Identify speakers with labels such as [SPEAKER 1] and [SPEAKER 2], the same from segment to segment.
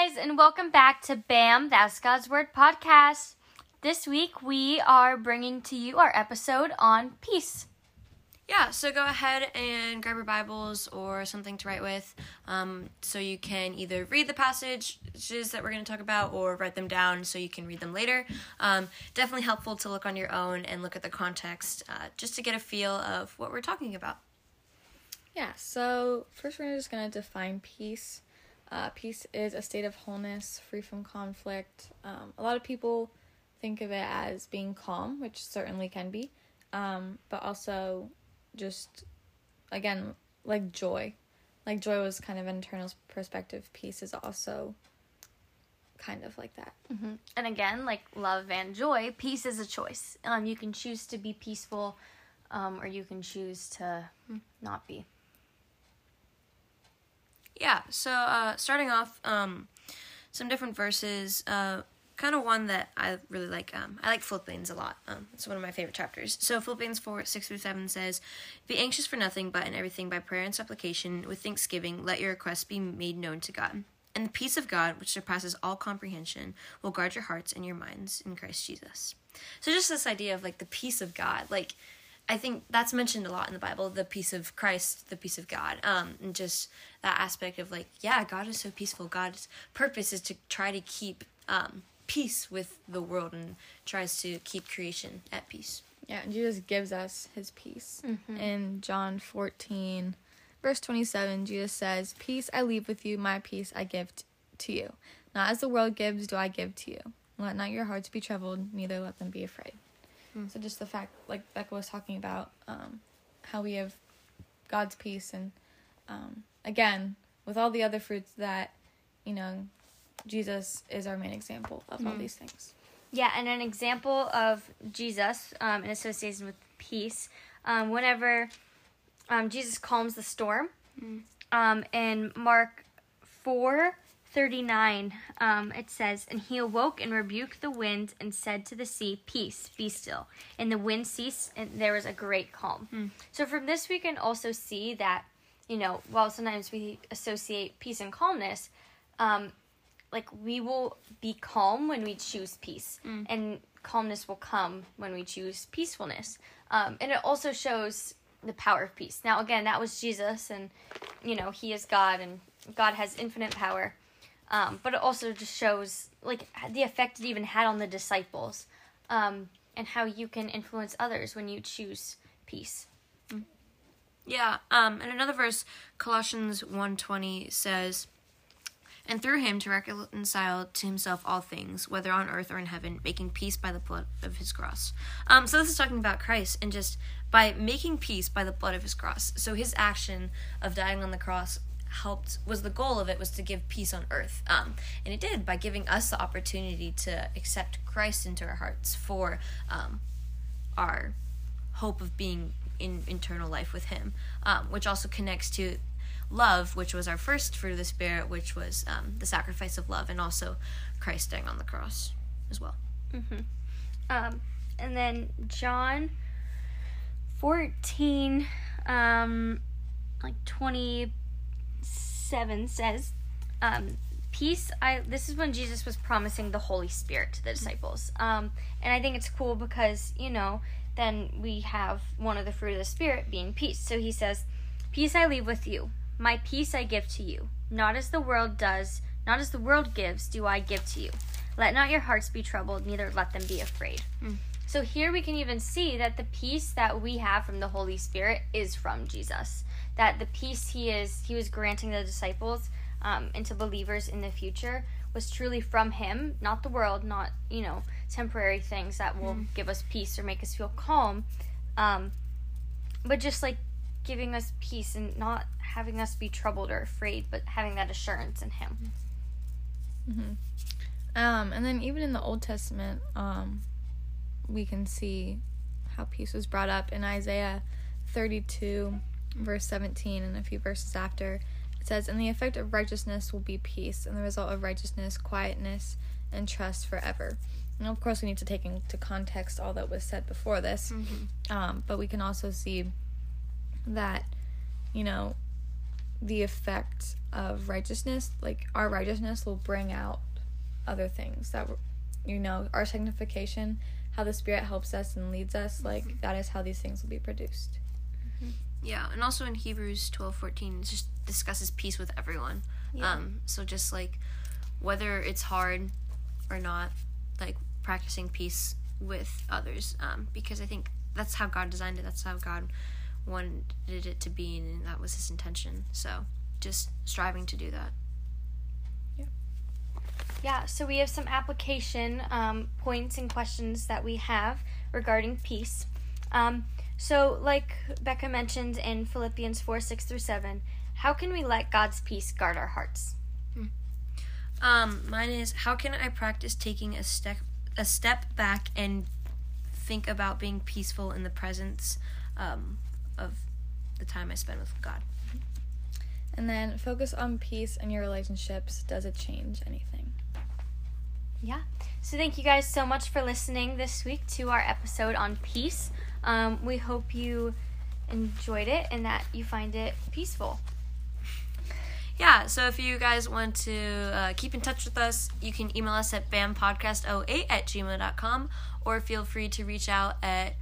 [SPEAKER 1] Hey guys, and welcome back to BAM, That's God's Word podcast. This week we are bringing to you our episode on peace.
[SPEAKER 2] Yeah, so go ahead and grab your Bibles or something to write with um, so you can either read the passages that we're going to talk about or write them down so you can read them later. Um, definitely helpful to look on your own and look at the context uh, just to get a feel of what we're talking about.
[SPEAKER 3] Yeah, so first we're just going to define peace. Uh, peace is a state of wholeness, free from conflict. Um, a lot of people think of it as being calm, which certainly can be, um, but also just, again, like joy. Like joy was kind of an internal perspective. Peace is also kind of like that.
[SPEAKER 1] Mm-hmm. And again, like love and joy, peace is a choice. Um, you can choose to be peaceful, um, or you can choose to not be.
[SPEAKER 2] Yeah, so uh, starting off, um, some different verses. Uh, kind of one that I really like. Um, I like Philippians a lot. Um, it's one of my favorite chapters. So Philippians 4, 6 through 7 says, Be anxious for nothing, but in everything by prayer and supplication, with thanksgiving, let your requests be made known to God. And the peace of God, which surpasses all comprehension, will guard your hearts and your minds in Christ Jesus. So just this idea of like the peace of God, like I think that's mentioned a lot in the Bible, the peace of Christ, the peace of God. Um, and just that aspect of like, yeah, God is so peaceful. God's purpose is to try to keep um, peace with the world and tries to keep creation at peace.
[SPEAKER 3] Yeah, and Jesus gives us his peace. In John 14, verse 27, Jesus says, Peace I leave with you, my peace I give t- to you. Not as the world gives, do I give to you. Let not your hearts be troubled, neither let them be afraid. So, just the fact, like Becca was talking about, um, how we have God's peace, and um, again, with all the other fruits that, you know, Jesus is our main example of all these things.
[SPEAKER 1] Yeah, and an example of Jesus um, in association with peace, um, whenever um, Jesus calms the storm, um, in Mark four thirty nine, um, it says, "And he awoke and rebuked the wind and said to the sea, Peace, be still. And the wind ceased, and there was a great calm." So from this, we can also see that you know, while sometimes we associate peace and calmness, um, like we will be calm when we choose peace. And calmness will come when we choose peacefulness. Um, and it also shows the power of peace. Now again that was jesus and you know he is god and god has infinite power um, but it also just shows like the effect it even had on the disciples um, and how you can influence others when you choose peace
[SPEAKER 2] Yeah, um, and another verse, Colossians 1.20 says, And through him to reconcile to himself all things, whether on earth or in heaven, making peace by the blood of his cross. Um, so this is talking about Christ, and just by making peace by the blood of his cross. So his action of dying on the cross helped was the goal of it was to give peace on earth um, and it did by giving us the opportunity to accept christ into our hearts for um, our hope of being in internal life with him um, which also connects to love which was our first fruit of the spirit which was um, the sacrifice of love and also christ dying on the cross as well mm-hmm.
[SPEAKER 1] Um, and then john 14 um, like 20 7 says, um, Peace, I, this is when Jesus was promising the Holy Spirit to the disciples. Um, and I think it's cool because, you know, then we have one of the fruit of the Spirit being peace. So he says, Peace I leave with you, my peace I give to you. Not as the world does, not as the world gives, do I give to you. Let not your hearts be troubled, neither let them be afraid. Mm. So here we can even see that the peace that we have from the Holy Spirit is from Jesus. That the peace he is he was granting the disciples um, and to believers in the future was truly from him, not the world, not you know temporary things that will give us peace or make us feel calm, um, but just like giving us peace and not having us be troubled or afraid, but having that assurance in him.
[SPEAKER 3] Um, and then even in the Old Testament, um, we can see how peace was brought up in Isaiah 32, verse 17, and a few verses after. It says, And the effect of righteousness will be peace, and the result of righteousness, quietness, and trust forever. And of course, we need to take into context all that was said before this. Um, but we can also see that, you know, the effect of righteousness, like our righteousness will bring out other things that you know, our sanctification, how the spirit helps us and leads us, like that is how these things will be produced.
[SPEAKER 2] Yeah, and also in Hebrews twelve fourteen, it just discusses peace with everyone.
[SPEAKER 1] Yeah.
[SPEAKER 2] Um, so just like whether it's hard or not, like practicing peace with others, um, because I think that's how God designed it. That's how God wanted it to be, and that was His intention. So just striving to do that.
[SPEAKER 1] Yeah, so we have some application um, points and questions that we have regarding peace. Um, so, like Becca mentioned in Philippians 4 6 through 7, how can we let God's peace guard our hearts?
[SPEAKER 2] Um, mine is how can I practice taking a step a step back and think about being peaceful in the presence um, of the time I spend with God.
[SPEAKER 3] And then focus on peace in your relationships. Does it change anything?
[SPEAKER 1] Yeah. So, thank you guys so much for listening this week to our episode on peace. Um, we hope you enjoyed it and that you find it peaceful.
[SPEAKER 2] Yeah, so if you guys want to uh, keep in touch with us, you can email us at bampodcast08 at gmail.com or feel free to reach out at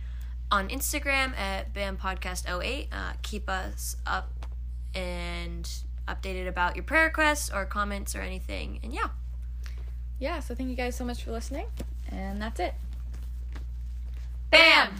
[SPEAKER 2] on Instagram at bampodcast08. Uh, keep us up and updated about your prayer requests or comments or anything. And yeah.
[SPEAKER 3] Yeah, so thank you guys so much for listening. And that's it.
[SPEAKER 2] Bam!